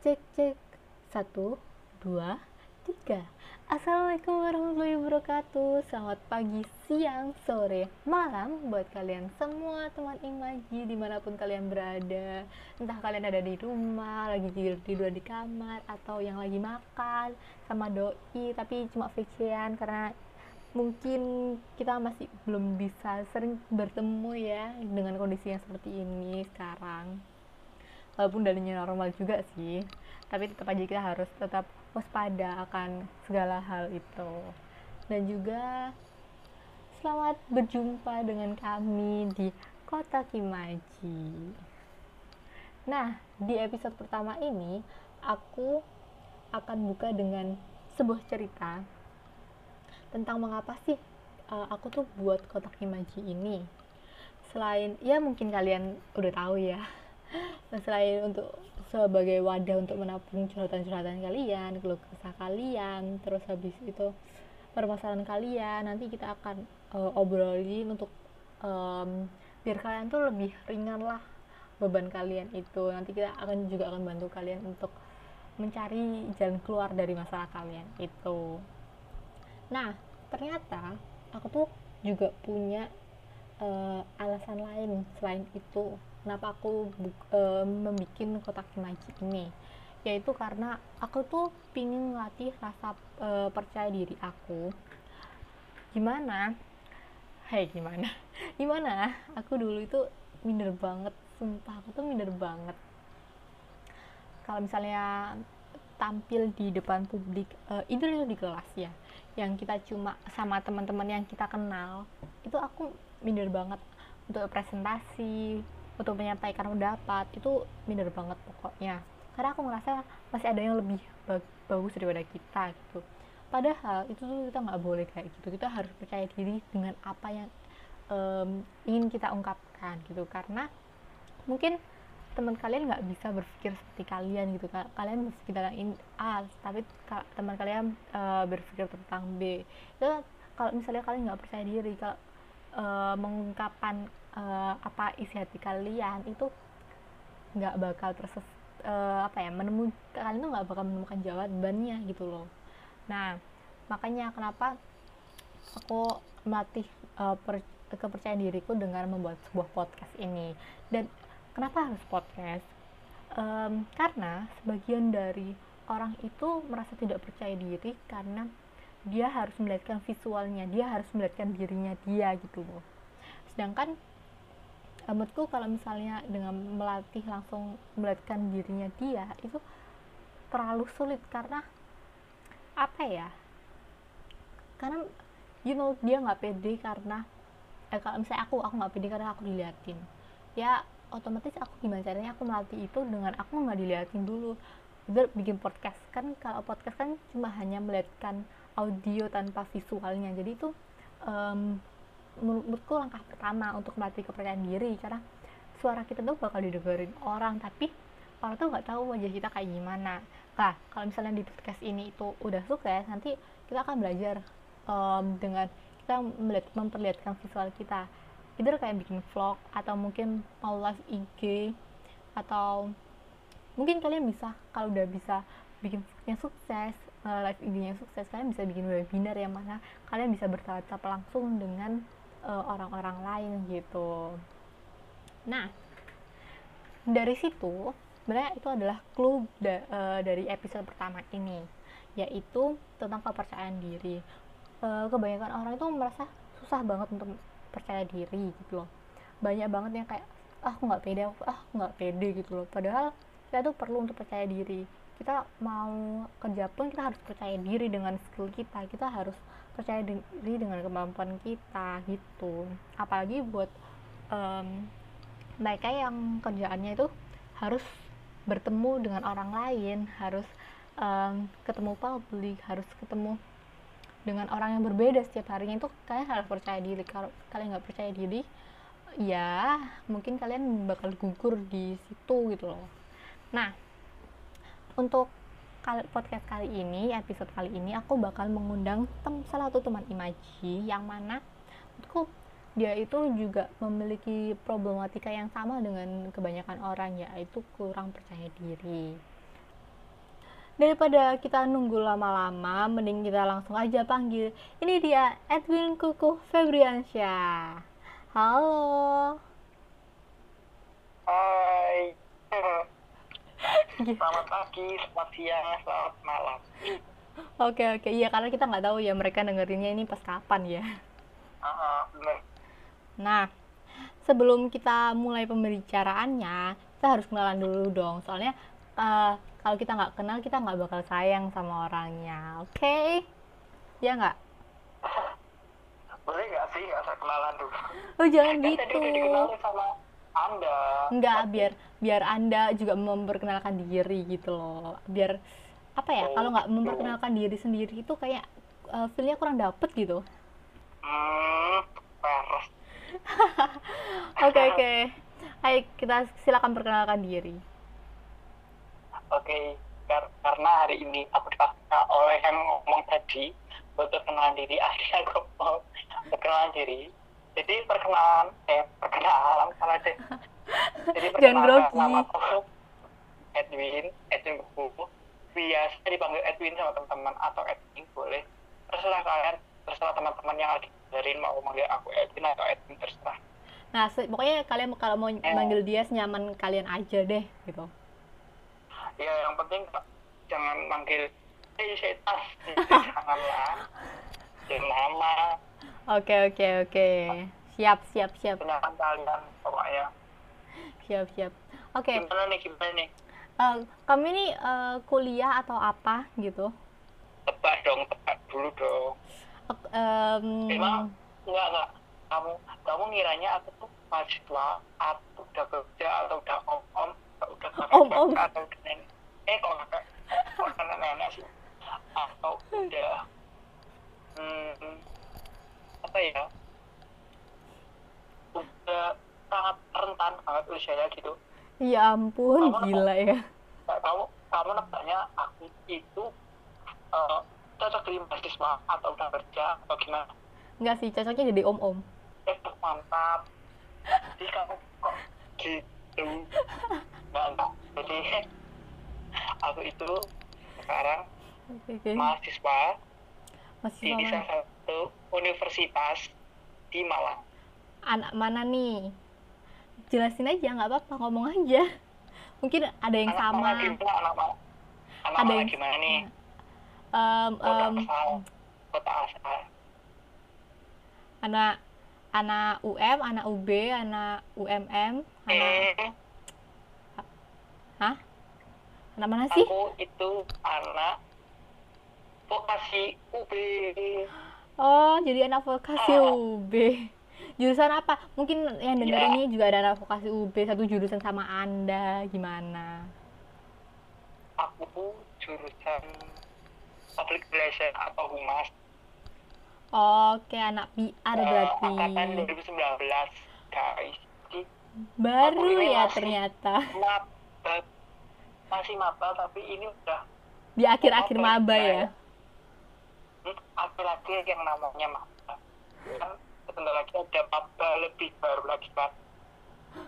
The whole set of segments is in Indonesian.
cek cek. Satu dua tiga. Assalamualaikum warahmatullahi wabarakatuh. Selamat pagi, siang, sore, malam Buat kalian semua teman imaji Di mana pun kalian berada. Entah kalian ada di rumah Lagi tidur-tidur di kamar Atau yang lagi makan Sama doi Tapi cuma VC-an Karena mungkin kita masih belum bisa sering bertemu ya Dengan kondisi yang seperti ini sekarang Walaupun udah normal juga sih tapi tetap aja kita harus tetap waspada akan segala hal itu. Dan juga selamat berjumpa dengan kami di kota Kimaji. Nah di episode pertama ini aku akan buka dengan sebuah cerita tentang mengapa sih uh, aku tuh buat kotak Kimaji ini. Selain ya mungkin kalian udah tahu ya selain untuk sebagai wadah untuk menampung curhatan-curhatan kalian, keluh kesah kalian, terus habis itu permasalahan kalian nanti kita akan uh, obrolin untuk um, biar kalian tuh lebih ringan lah beban kalian itu. Nanti kita akan juga akan bantu kalian untuk mencari jalan keluar dari masalah kalian itu. Nah ternyata aku tuh juga punya uh, alasan lain selain itu kenapa aku uh, membuat kotak imaji ini. Yaitu karena aku tuh pingin ngelatih rasa uh, percaya diri aku. Gimana? Hei gimana? Gimana? Aku dulu itu minder banget. Sumpah aku tuh minder banget. Kalau misalnya tampil di depan publik itu itu di kelas ya yang kita cuma sama teman-teman yang kita kenal itu aku minder banget. Untuk presentasi untuk menyampaikan pendapat itu minder banget pokoknya. Karena aku ngerasa masih ada yang lebih bagus daripada kita gitu. Padahal itu tuh kita nggak boleh kayak gitu. Kita harus percaya diri dengan apa yang um, ingin kita ungkapkan gitu. Karena mungkin teman kalian nggak bisa berpikir seperti kalian gitu. Kalian berpikir tentang ini A tapi teman kalian uh, berpikir tentang B. Itu kalau misalnya kalian nggak percaya diri kalau uh, mengungkapkan uh, apa isi hati kalian itu nggak bakal terses uh, apa ya menemukan kalian tuh nggak bakal menemukan jawabannya gitu loh. Nah makanya kenapa aku melatih uh, per, kepercayaan diriku dengan membuat sebuah podcast ini. Dan kenapa harus podcast? Um, karena sebagian dari orang itu merasa tidak percaya diri karena dia harus melihatkan visualnya dia harus melihatkan dirinya dia gitu loh. Sedangkan menurutku kalau misalnya dengan melatih langsung melihatkan dirinya dia itu terlalu sulit karena apa ya karena you know dia nggak pede karena eh, kalau misalnya aku aku nggak pede karena aku diliatin ya otomatis aku gimana caranya aku melatih itu dengan aku nggak diliatin dulu. Bikin podcast. Kan kalau podcast kan cuma hanya melihatkan audio tanpa visualnya. Jadi itu um, menurutku langkah pertama untuk melatih kepercayaan diri. Karena suara kita tuh bakal didengerin orang tapi orang tuh nggak tahu wajah kita kayak gimana. Nah kalau misalnya di podcast ini itu udah sukses nanti kita akan belajar um, dengan kita melihat memperlihatkan visual kita. Either kayak bikin vlog atau mungkin mau live IG atau mungkin kalian bisa kalau udah bisa bikin vlognya sukses uh, live IG-nya sukses kalian bisa bikin webinar yang mana kalian bisa bertatap langsung dengan Eh, orang-orang uh, lain gitu. Nah dari situ sebenarnya itu adalah clue da uh, dari episode pertama ini yaitu tentang kepercayaan diri. Uh, kebanyakan orang itu merasa susah banget untuk percaya diri gitu loh. Banyak banget yang kayak ah nggak pede ah nggak pede gitu loh. Padahal kita tuh perlu untuk percaya diri kita mau kerja pun kita harus percaya diri dengan skill kita. Kita harus percaya diri dengan kemampuan kita gitu. Apalagi buat um, mereka yang kerjaannya itu harus bertemu dengan orang lain harus um, ketemu publik harus ketemu dengan orang yang berbeda setiap harinya. Itu kalian harus percaya diri. Kalau kalian nggak percaya diri ya mungkin kalian bakal gugur di situ gitu loh. Nah untuk podcast kali ini, episode kali ini aku bakal mengundang tem salah satu teman imaji yang mana aku dia itu juga memiliki problematika yang sama dengan kebanyakan orang yaitu kurang percaya diri. daripada kita nunggu lama-lama, mending kita langsung aja panggil. Ini dia Edwin Kuku Febriansyah. Halo. Hai. Selamat pagi, selamat siang, selamat malam. Oke oke, iya karena kita nggak tahu ya mereka dengerinnya ini pas kapan ya. Uh, bener. Nah, sebelum kita mulai pembicaraannya, kita harus kenalan dulu dong. Soalnya uh, kalau kita nggak kenal, kita nggak bakal sayang sama orangnya. Oke? Okay? Ya nggak? Boleh nggak sih nggak usah kenalan dulu? Oh jangan Kan gitu. tadi udah dikenalin sama Anda. Enggak, biar biar anda juga memperkenalkan diri gitu loh. Biar apa ya? Oh, Kalau nggak gitu. memperkenalkan diri sendiri itu kayak uh, feelnya kurang dapet gitu. Hmm. Oke oke. Ayo kita silakan perkenalkan diri. Oke, kar- karena hari ini aku dipaksa oleh yang ngomong tadi buat perkenalan diri, akhirnya aku mau perkenalan diri. Jadi perkenalan, eh perkenalan Jangan grogi. nama aku Edwin, Edwin Kuku. Biasa dipanggil Edwin sama teman-teman atau Edwin boleh. Terserah kalian, terserah teman-teman yang lagi dengerin mau manggil aku Edwin atau Edwin terserah. Nah, pokoknya kalian kalau mau manggil dia senyaman kalian aja deh gitu. Ya yang penting jangan manggil Hei setas, janganlah. Jangan nama, Oke oke oke. Siap siap siap penyaman kalian pokoknya. Siap siap. Oke, Gimana nih, gimana nih? eh, kamu ini eh, kuliah atau apa gitu? Tebak dong, tebak dulu dong. Em, Emang enggak enggak. Kamu kamu ngiranya aku tuh mahasiswa atau udah kerja atau udah om om atau udah kakak Om-om. atau udah nenek. Eh kok kakak kok nenek nenek sih? Atau udah hmm, apa ya? Udah sangat rentan banget usianya gitu. ya ampun, Kamu- gila ya. Nah, kamu kamu nebaknya aku itu eh, cocok jadi mahasiswa atau udah kerja atau gimana? Enggak sih, cocoknya jadi om-om. eh mantap jadi kamu kok gitu nggak enggak jadi aku itu sekarang Oke, oke. mahasiswa Masih di salah satu universitas di Malang Anak mana nih? Jelasin aja, nggak apa-apa, ngomong aja. Mungkin ada yang anak sama. Gimana anak Malang anak Ada yang- gimana nih em, asal kota asal anak anak UM, anak UB, anak UMM, anak eh hah? Anak mana sih? aku itu anak vokasi UB Oh, jadi anak vokasi Ah. UB. Jurusan apa? Mungkin yang denger Iya. ini juga ada anak vokasi UB, satu jurusan sama Anda. Gimana? aku jurusan public relation atau humas Oke, anak PR Eh, berarti. angkatan 2019 guys Jadi Baru ya masih- ternyata. maba masih maba tapi ini udah Di akhir-akhir maba ya? hmm, laki-laki yang namanya maba kan sebentar lagi ada maba lebih baru lagi kan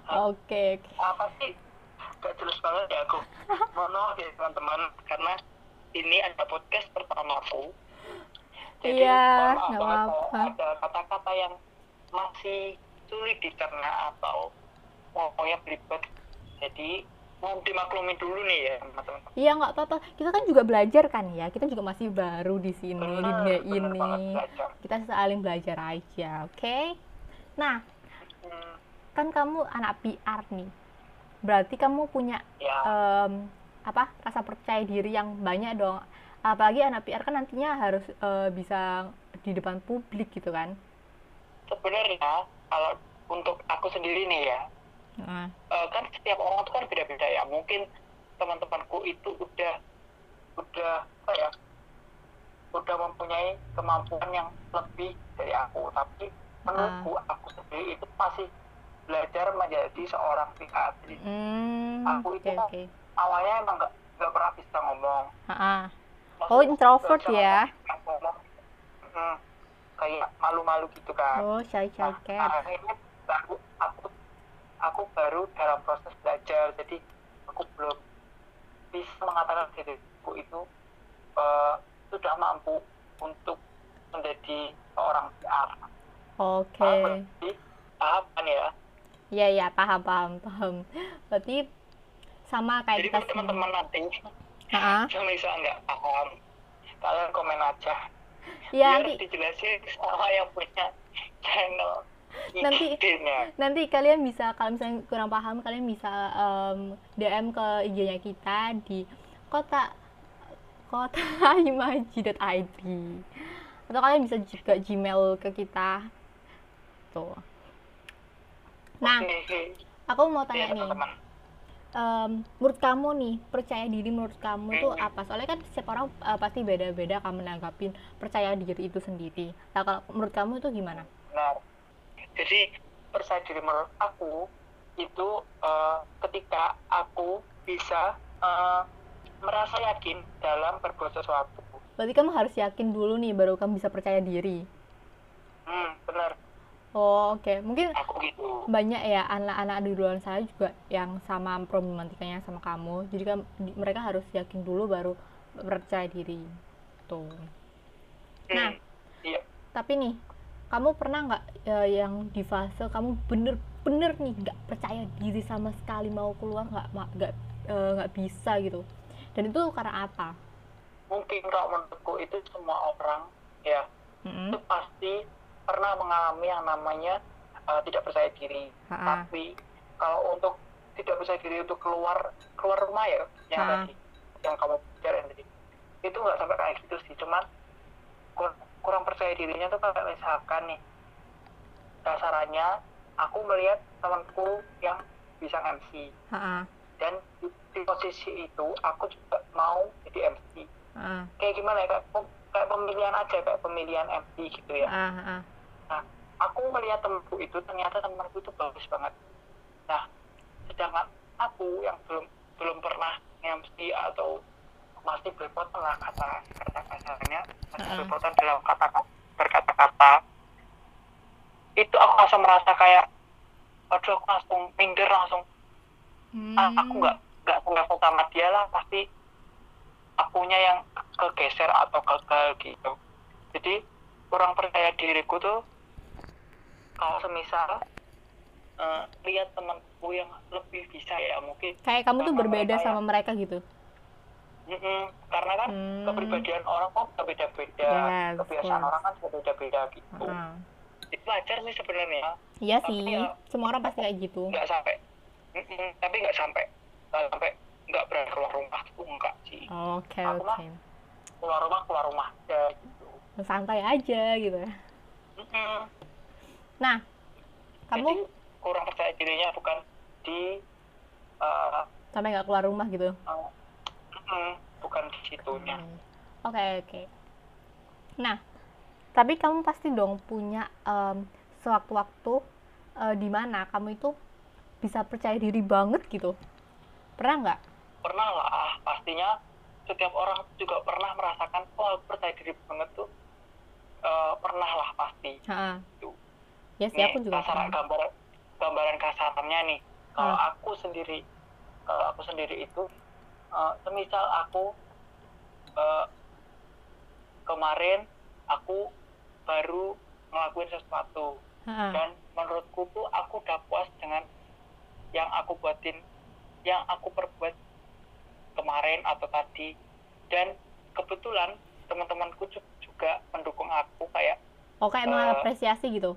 Oke, oke. apa sih? Gak jelas banget ya aku. Mohon maaf ya teman-teman karena ini ada podcast Iya, mohon maaf nggak banget kalau apa-apa. ada kata-kata yang masih sulit dicerna atau ngomongnya belibet jadi mau dimaklumi dulu nih ya teman-teman Iya nggak apa-apa. Kita kan juga belajar kan ya. Kita juga masih baru di sini di Bener, dunia bener banget ini. Kita saling belajar aja, oke? Nah, Hmm, kan kamu anak PR nih. Berarti kamu punya ya em, apa? Rasa percaya diri yang banyak dong. Apalagi anak PR kan nantinya harus eh, bisa di depan publik gitu kan. sebenarnya kalau untuk aku sendiri nih ya Nah, eh, kan setiap orang itu kan beda-beda ya mungkin teman-temanku itu udah udah apa ya udah mempunyai kemampuan yang lebih dari aku tapi menurutku aku sendiri itu masih belajar menjadi seorang Jadi, hmm, Aku itu kan- oke. awalnya emang nggak nggak pernah bisa ngomong Ha-ha. Maksudnya Oh, introvert ya? ngomong, ngomong. Hmm, kayak malu-malu gitu kan Oh, shy shy Nah, cat. akhirnya baru aku baru dalam proses belajar jadi aku belum bisa mengatakan diriku itu uh, sudah mampu untuk menjadi seorang PR. Oke. Okay. Paham kan ya? Iya iya paham paham paham. Berarti sama kayak Jadi kita teman-teman nanti, uh-huh. misal nggak paham, kalian komen aja. Iya nanti dijelasin sama yang punya channel nanti nanti kalian bisa kalau misalnya kurang paham kalian bisa um, DM ke IG-nya kita di kota kota imaji.id atau kalian bisa juga Gmail ke kita. Tuh. Nah aku mau tanya ya, nih. um, menurut kamu nih percaya diri menurut kamu tuh apa? Soalnya kan setiap orang uh, pasti beda-beda akan menanggapin percaya diri itu sendiri. Nah kalau menurut kamu itu gimana? Nah, jadi percaya diri menurut aku itu uh, ketika aku bisa uh, merasa yakin dalam berbuat sesuatu. Berarti kamu harus yakin dulu nih baru kamu bisa percaya diri. Hmm, benar. Oh, oke. Okay. Mungkin aku gitu. banyak ya anak-anak di luar sana juga yang sama problematikanya sama kamu. Jadi kan mereka harus yakin dulu baru percaya diri. Tuh. Hmm, nah, iya. Tapi nih, kamu pernah nggak ya, yang di fase kamu bener-bener nih nggak percaya diri sama sekali mau keluar nggak nggak eh, nggak uh, bisa gitu dan itu karena apa mungkin kalau menurutku itu semua orang ya mm-hmm. itu pasti pernah mengalami yang namanya uh, tidak percaya diri Ha-ha. tapi kalau untuk tidak percaya diri untuk keluar keluar rumah ya yang Ha-ha. tadi yang kamu bicarain tadi itu nggak sampai kayak gitu sih cuman kurang percaya dirinya tuh kayak misalkan nih kasarannya aku melihat temanku yang bisa MC Ha-ha. dan di, di posisi itu aku juga mau jadi MC Ha-ha. kayak gimana ya kayak, kayak pemilihan aja kayak pemilihan MC gitu ya Ha-ha. nah aku melihat temanku itu ternyata temanku itu bagus banget nah sedangkan aku yang belum belum pernah MC atau masih berpotong lah kata kata kasarnya masih uh berpotong dalam kata berkata-kata. Itu aku langsung merasa kayak aduh aku langsung minder langsung. Hmm. ah, aku nggak nggak level sama dia lah pasti akunya yang kegeser atau gagal gitu. Jadi kurang percaya diriku tuh kalau semisal uh, lihat temanku yang lebih bisa ya mungkin kayak kamu tuh berbeda sama mereka gitu Mm-mm. karena kan hmm. kepribadian orang kok beda-beda, yes, kebiasaan orang kan beda-beda gitu. Uh. Itu wajar sih sebenarnya. Iya sih, ya, semua orang pasti kayak gitu. Nggak sampai, Mm-mm. tapi nggak sampai, nggak sampai nggak berani keluar rumah tuh enggak sih. Oke okay, oke. Okay. Keluar rumah keluar rumah aja gitu. Santai aja gitu. Mm-mm. Nah, kamu Jadi, kurang percaya dirinya bukan di uh, sampai nggak keluar rumah gitu. Uh, situnya. Oke okay, oke. Okay. nah tapi kamu pasti dong punya um, sewaktu-waktu uh, di mana kamu itu bisa percaya diri banget gitu. Pernah nggak? Pernah lah pastinya setiap orang juga pernah merasakan oh percaya diri banget tuh. Uh, pernah lah pasti. Ha tuh ya yes, aku juga kasar gambar gambaran kasarnya nih. Kalau aku sendiri kalau aku sendiri itu uh, semisal aku uh, kemarin aku baru ngelakuin sesuatu uh-huh. dan menurutku tuh aku udah puas dengan yang aku buatin yang aku perbuat kemarin atau tadi dan kebetulan teman-temanku juga mendukung aku kayak oh kayak uh, mengapresiasi gitu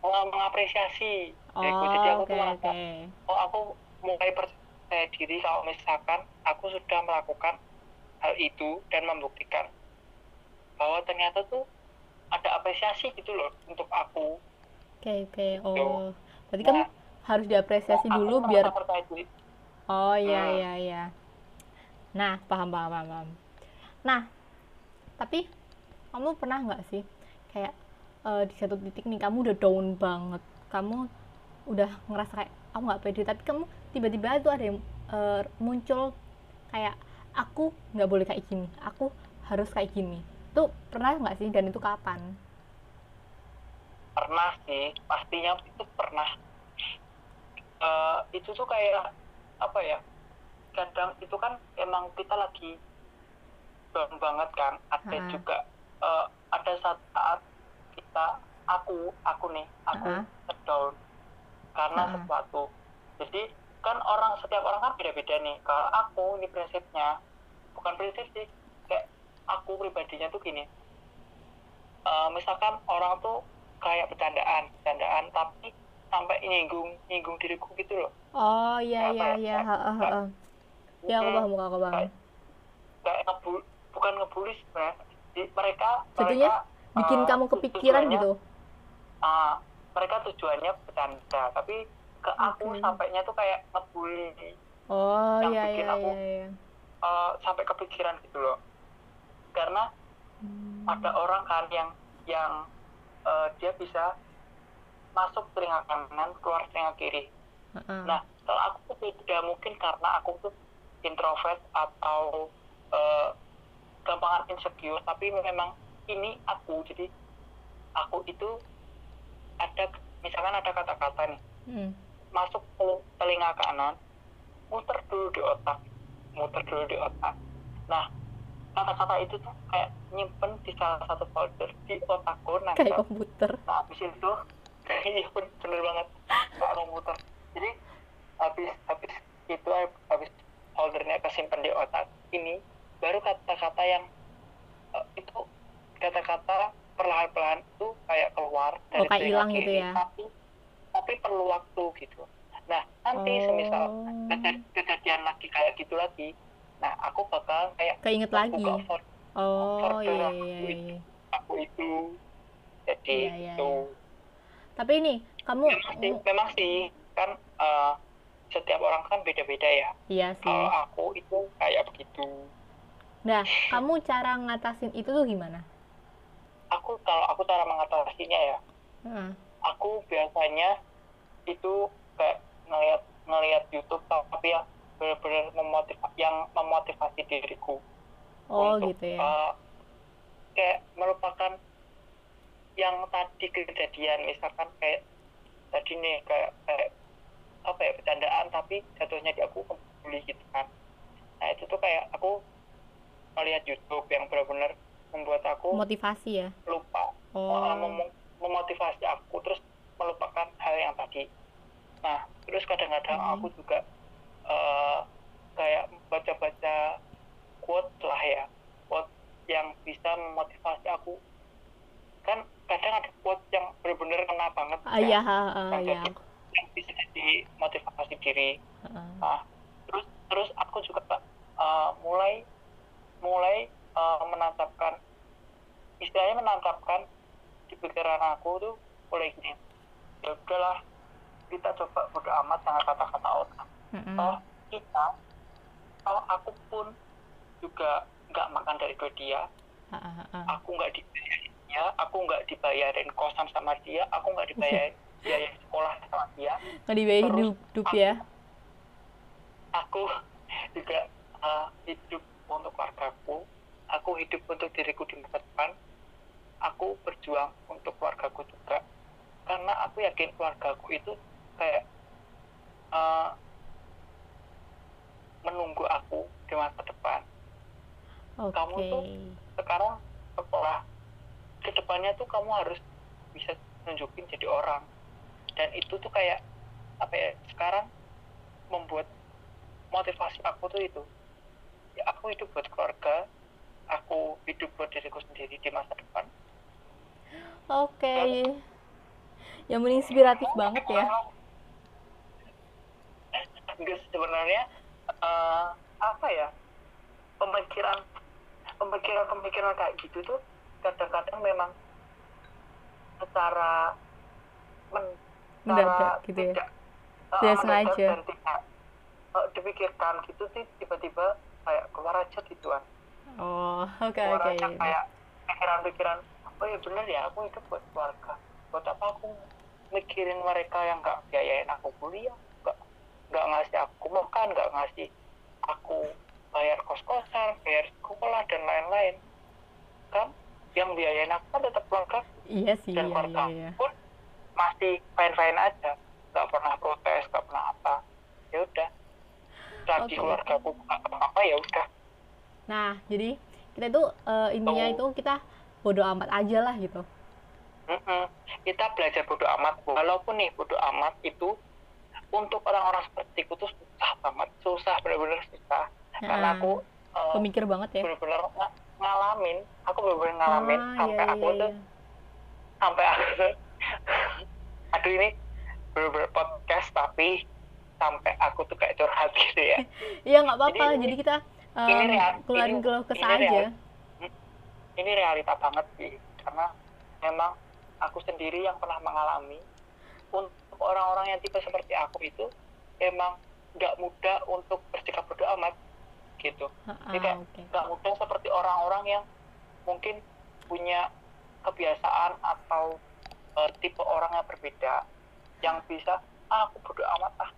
oh, mengapresiasi oh, jadi aku okay, tuh merasa okay. oh aku mulai percaya percaya diri kalau misalkan aku sudah melakukan hal itu dan membuktikan bahwa ternyata tuh ada apresiasi gitu loh untuk aku. Oke okay, oke. Okay. Gitu. Oh, berarti kan nah, harus diapresiasi nah, dulu biar. Oh iya hmm. iya iya. Nah paham paham paham. Nah tapi kamu pernah nggak sih kayak uh, di satu titik nih kamu udah down banget, kamu udah ngerasa kayak aku nggak pede tapi kamu tiba-tiba tuh ada yang uh, muncul kayak aku nggak boleh kayak gini. Aku harus kayak gini. Itu pernah nggak sih? Dan itu kapan? Pernah sih. Pastinya itu pernah. Uh, itu tuh kayak apa ya kadang itu kan emang kita lagi down banget kan. Ada Ha. juga eh, ada saat, kita aku aku nih aku Ha. down karena Ha. sesuatu. Jadi kan orang setiap orang kan beda-beda nih. Kalau aku ini prinsipnya bukan prinsip sih. Kayak aku pribadinya tuh gini. Eh, misalkan orang tuh kayak bercandaan bercandaan tapi sampai nyinggung nyinggung diriku gitu loh. Oh iya iya ya, iya. Ya aku paham aku paham. kayak- ngebul bukan ngebully sebenarnya mereka Jadinya mereka, Bikin eh, kamu kepikiran gitu. ah, mereka tujuannya bercanda. Tapi ke aku Oke. sampainya tuh kayak ngebully Oh yang iya bikin iya aku- iya iya. eh, sampai kepikiran gitu loh karena Hmm. ada orang kan yang yang eh, dia bisa masuk telinga kanan keluar telinga kiri Heeh. nah kalau aku tuh beda mungkin karena aku tuh introvert atau eh, gampangan insecure tapi memang ini aku jadi aku itu ada misalkan ada kata-kata nih Hmm. Masuk ke telinga kanan muter dulu di otak muter dulu di otak nah kata-kata itu tuh kayak nyimpen di salah satu folder di otakku nah Kayak komputer. nah habis itu iya ben- bener banget kayak komputer jadi habis habis itu habis foldernya kesimpan di otak ini baru kata-kata yang eh, itu kata-kata perlahan-lahan itu kayak keluar dari Oh, kayak hilang gitu ya? tapi tapi perlu waktu gitu nah nanti semisal Oh. kejad- kejadian lagi kayak gitu lagi nah aku bakal kayak Keinget lagi. folder Oh folder iya aku iya itu. iya. aku itu jadi Iya, iya, itu Tapi ini kamu memang sih, memang sih kan eh, setiap orang kan beda-beda ya. iya sih. Kalau aku itu kayak begitu. Nah, kamu cara ngatasin itu tuh gimana? Aku kalau aku cara mengatasinya ya, Heeh. Aku biasanya itu kayak ngeliat ngeliat YouTube tapi yang benar-benar memotivasi yang memotivasi diriku Oh untuk gitu ya. eh, kayak melupakan yang tadi kejadian misalkan kayak tadi nih kayak, kayak apa ya bercandaan tapi jatuhnya di aku kebuli gitu kan nah itu tuh kayak aku melihat YouTube yang benar-benar membuat aku Motivasi ya. lupa Oh. uh, mem- memotivasi aku tadi nah terus kadang-kadang Hmm. aku juga uh, kayak baca-baca quote lah ya. Quote yang bisa memotivasi aku. Kan kadang ada quote yang benar-benar kena banget Ah, ya, heeh, yang jadi- yang bisa jadi motivasi diri. Heeh. Nah, terus terus aku juga uh, mulai mulai uh, menangkapkan istilahnya menangkapkan di pikiran aku tuh mulai gini. Ya udahlah kita coba bodo amat sama kata-kata orang Heeh. toh kita kalau aku pun juga nggak makan dari dia Heeh, heeh. aku nggak dibayarin dia aku nggak dibayarin kosan sama dia aku nggak dibayarin biaya sekolah sama dia Nggak dibayar Terus hidup, hidup ya. aku juga uh, hidup untuk keluargaku aku hidup untuk diriku di masa depan aku berjuang untuk keluargaku juga karena aku yakin keluargaku itu kayak uh, menunggu aku di masa depan Oke. kamu tuh- sekarang sekolah ke depannya tuh kamu harus bisa nunjukin jadi orang dan itu tuh kayak apa ya sekarang membuat motivasi aku tuh itu ya aku hidup buat keluarga aku hidup buat diriku sendiri di masa depan Oke. Yang menginspiratif banget ya. Enggak sebenarnya eh, apa ya pemikiran pemikiran pemikiran kayak gitu tuh kadang-kadang memang secara men, Mendadak gitu ya? tidak, Tidak mendadak sengaja. tidak eh, dipikirkan gitu sih tiba-tiba kayak keluar aja gituan Oh, oke keluar oke. aja kayak pikiran-pikiran oh ya bener ya aku hidup buat keluarga buat apa aku mikirin mereka yang nggak biayain aku kuliah nggak ngasih aku makan nggak ngasih aku bayar kos-kosan bayar sekolah dan lain-lain kan yang biayain aku kan tetap keluarga Iya sih, dan iya keluarga iya iya. pun masih fine-fine aja nggak pernah protes nggak pernah apa ya udah lagi Oke. keluarga aku nggak apa-apa ya udah Nah, jadi kita itu eh, intinya Oh. itu kita bodo amat aja lah gitu. Mm-mm. kita belajar bodoh amat walaupun nih bodoh amat itu untuk orang-orang seperti itu tuh susah banget susah benar-benar susah karena Nah, aku eh, Pemikir banget ya. benar-benar ng- ngalamin aku benar-benar ngalamin Ah, sampai iya, aku iya, tuh iya. sampai aku tuh aduh ini benar-benar podcast tapi sampai aku tuh kayak curhat gitu ya Iya nggak apa-apa. Jadi- Jadi, kita ini real- keluarin keluh kesah ini aja. real. ini realita banget sih karena memang aku sendiri yang pernah mengalami untuk orang-orang yang tipe seperti aku itu emang nggak mudah untuk bersikap bodoh amat gitu Jadi oke. nggak mudah seperti orang-orang yang mungkin punya kebiasaan atau eh, tipe orang yang berbeda yang bisa ah aku bodoh amat ah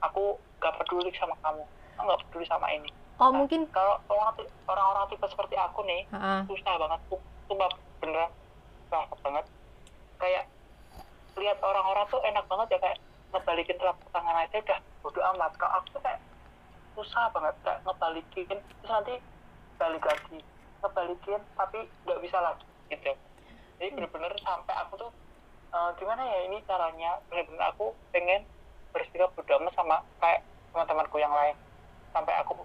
aku nggak peduli sama kamu aku nggak peduli sama ini Oh Nah, mungkin. kalau orang orang-orang tipe seperti aku nih Ah, ah. susah banget tuh beneran susah banget kayak lihat orang-orang tuh enak banget ya kayak ngebalikin telapak tangan aja udah bodo amat kalau aku tuh kayak susah banget kayak ngebalikin terus nanti balik lagi ngebalikin tapi nggak bisa lagi gitu jadi bener-bener sampai aku tuh eh, gimana ya ini caranya bener-bener aku pengen bersikap bodo amat sama kayak teman-temanku yang lain sampai aku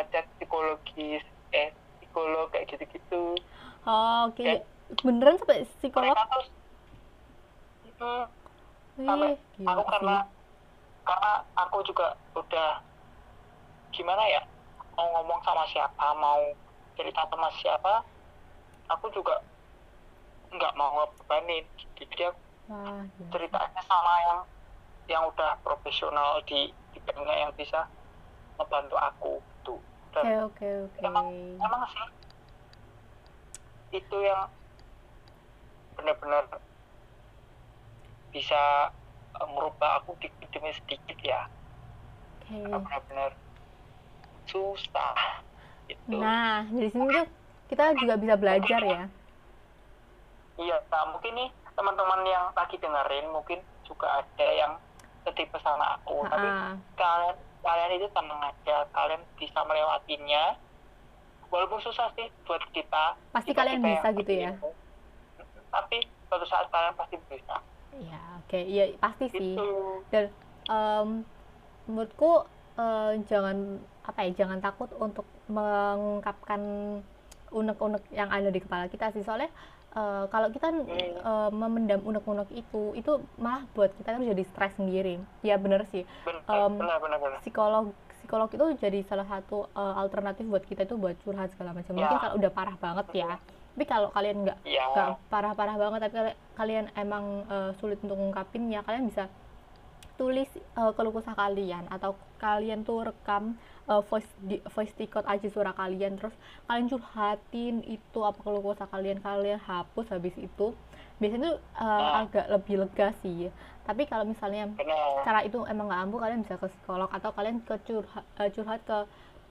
ngecek psikologis eh psikolog kayak gitu-gitu Oh, oke. Ya. Beneran sampai psikolog? mereka tuh hmm, sampai Wih, gila aku sih. karena karena aku juga udah gimana ya mau ngomong sama siapa mau cerita sama siapa aku juga nggak mau ngebebanin jadi aku Wah, gila. ceritanya sama yang yang udah profesional di bidangnya yang bisa ngebantu aku tuh Oke, dan oke, oke. emang emang sih itu yang benar-benar bisa eh, merubah aku dikit demi sedikit ya. Oke. Karena benar-benar susah. Gitu. Nah, dari sini tuh kita juga bisa belajar ya. iya nah mungkin nih teman-teman yang lagi dengerin mungkin juga ada yang setipe sama aku. Tapi Ah, kalian kalian itu tenang aja. Kalian bisa melewatinya. Walaupun susah sih buat kita. Pasti kita- kalian kita bisa gitu ya. begini. tapi suatu saat kalian pasti bisa Iya, oke. Iya, pasti sih. gitu Dan em, menurutku eh, jangan apa ya, jangan takut untuk mengungkapkan unek-unek yang ada di kepala kita sih. Soalnya eh, kalau kita eh, memendam unek-unek itu, itu malah buat kita kan jadi stres sendiri. Ya bener sih. benar Em, benar benar benar psikolog psikolog itu jadi salah satu eh, alternatif buat kita itu buat curhat segala macam. Mungkin Ya. kalau udah parah banget ya. Tapi kalau kalian nggak ya parah-parah banget tapi kali- kalian emang eh, sulit untuk ngungkapin ya kalian bisa tulis eh, keluh kesah kalian atau kalian tuh rekam eh, voice di, voice record aja suara kalian. Terus kalian curhatin itu apa keluh kesah kalian kalian hapus habis itu. Biasanya tuh eh, Nah. agak lebih lega sih. Tapi kalau misalnya benar. cara itu emang nggak ampuh kalian bisa ke psikolog atau kalian ke curhat, eh, curhat ke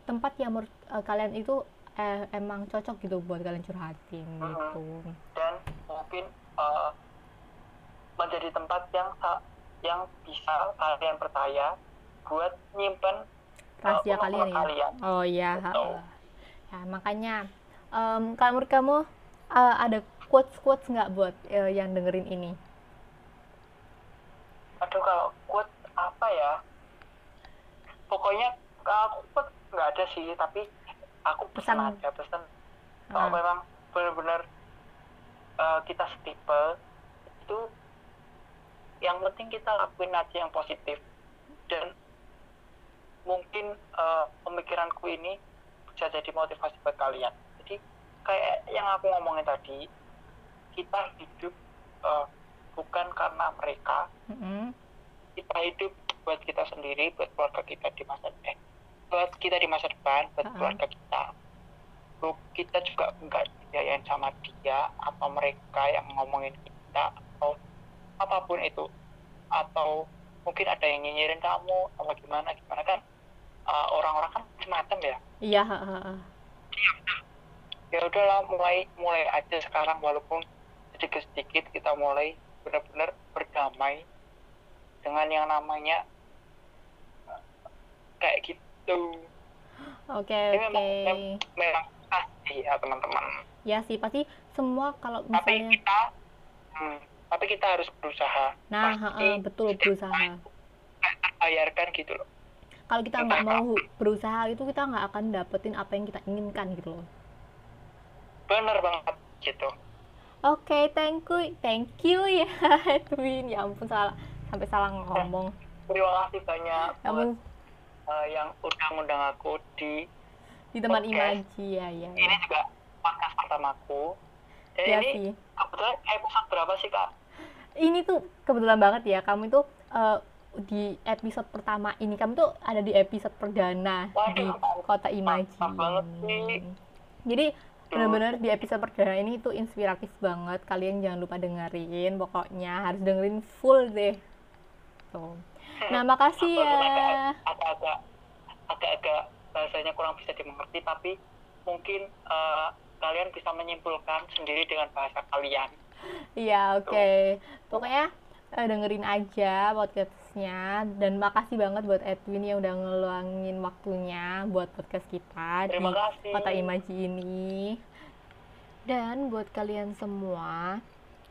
tempat yang menurut kalian itu eh, emang cocok gitu buat kalian curhatin Mhm. gitu dan mungkin eh, menjadi tempat yang yang bisa kalian percaya buat nyimpen rahasia unek-unek kalian ya kalian. oh iya Betul. ya makanya em, kalau menurut kamu eh, ada quotes quotes nggak buat eh, yang dengerin ini aduh kalau quote apa ya pokoknya kalau quote nggak ada sih tapi aku pesan Pesan. aja pesan. Kalau Ah, memang benar-benar eh, kita setipe itu yang penting kita lakuin aja yang positif. Dan mungkin eh, pemikiranku ini bisa jadi motivasi buat kalian. Jadi kayak yang aku ngomongin tadi kita hidup eh, bukan karena mereka. Mm-mm. kita hidup buat kita sendiri, buat keluarga kita di masa eh, buat kita di masa depan, buat Ha-ha. keluarga kita. Bu, kita juga enggak dibiayain sama dia atau mereka yang ngomongin kita atau apa pun itu atau mungkin ada yang nyinyirin kamu atau gimana gimana kan uh, orang-orang kan semacam ya iya ya udahlah mulai mulai aja sekarang walaupun sedikit sedikit kita mulai benar-benar berdamai dengan yang namanya eh, kayak gitu gitu. Oke Ini oke. memang, mem- memang pasti ya teman-teman. Ya sih pasti semua kalau tapi misalnya kita hmm, tapi kita harus berusaha. Nah pasti heeh, betul berusaha. terbayarkan gitu loh. Kalau kita nggak mau berusaha itu kita nggak akan dapetin apa yang kita inginkan gitu loh. Bener banget gitu. Oke, thank you, thank you ya, Edwin. Ya ampun salah, sampai salah ngomong. terima kasih banyak Ya ampun, eh, yang udah ngundang aku di di teman imaji ya, ya. ini ya. juga podcast pertamaku dan Ya ini sih. kebetulan episode berapa sih kak Ini tuh kebetulan banget ya, kamu itu eh, di episode pertama ini kamu tuh ada di episode perdana di Waduh, kota imaji. mantap banget sih. Jadi benar-benar di episode perdana ini tuh inspiratif banget. Kalian jangan lupa dengerin, pokoknya harus dengerin full deh. Tuh. Nah, makasih ya. agak- agak-agak agak-agak bahasanya kurang bisa dimengerti tapi mungkin eh, kalian bisa menyimpulkan sendiri dengan bahasa kalian Iya, oke. Pokoknya eh, dengerin aja podcastnya dan makasih banget buat Edwin yang udah ngeluangin waktunya buat podcast kita terima di kasih Kota Imaji ini. Dan buat kalian semua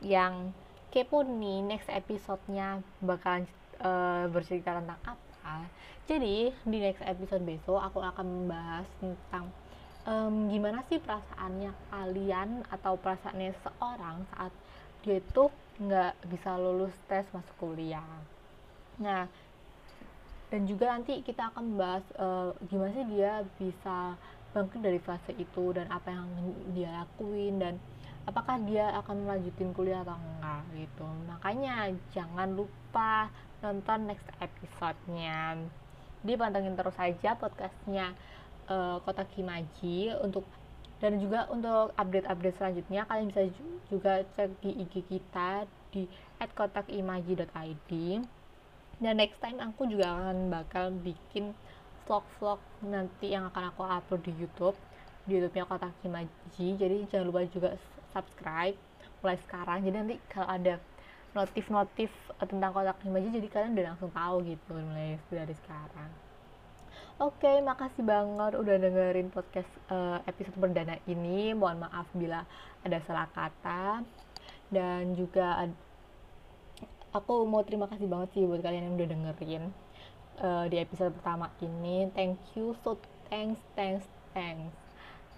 yang kepo nih next episode-nya bakalan eh, bercerita tentang apa. Jadi di next episode besok aku akan membahas tentang em, gimana sih perasaannya kalian atau perasaannya seorang saat dia itu nggak bisa lulus tes masuk kuliah. Nah, dan juga nanti kita akan bahas eh, gimana sih dia bisa bangkit dari fase itu dan apa yang dia lakuin dan apakah dia akan melanjutin kuliah atau enggak gitu. Makanya jangan lupa nonton next episode-nya. Jadi pantengin terus aja podcastnya eh, Kota Kimaji untuk dan juga untuk update-update selanjutnya kalian bisa ju- juga cek di IG kita di @kotakimaji.id dan next time aku juga akan bakal bikin vlog-vlog nanti yang akan aku upload di YouTube di YouTube-nya Kotak Kimaji. Jadi jangan lupa juga subscribe mulai sekarang. Jadi nanti kalau ada notif-notif eh, tentang Kotak Kimaji jadi kalian udah langsung tahu gitu mulai dari sekarang Oke, makasih banget udah dengerin podcast eh, episode perdana ini. Mohon maaf bila ada salah kata. Dan juga aku mau terima kasih banget sih buat kalian yang udah dengerin eh, di episode pertama ini. Thank you, so thanks, thanks, thanks.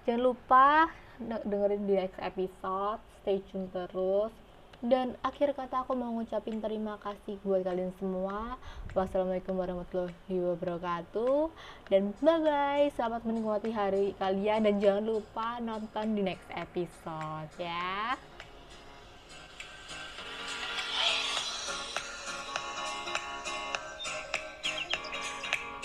Jangan lupa de- dengerin di next episode. Stay tune terus. Dan akhir kata aku mau ngucapin terima kasih buat kalian semua. Wassalamualaikum warahmatullahi wabarakatuh. Dan bye bye. Selamat menikmati hari kalian dan jangan lupa nonton di next episode ya.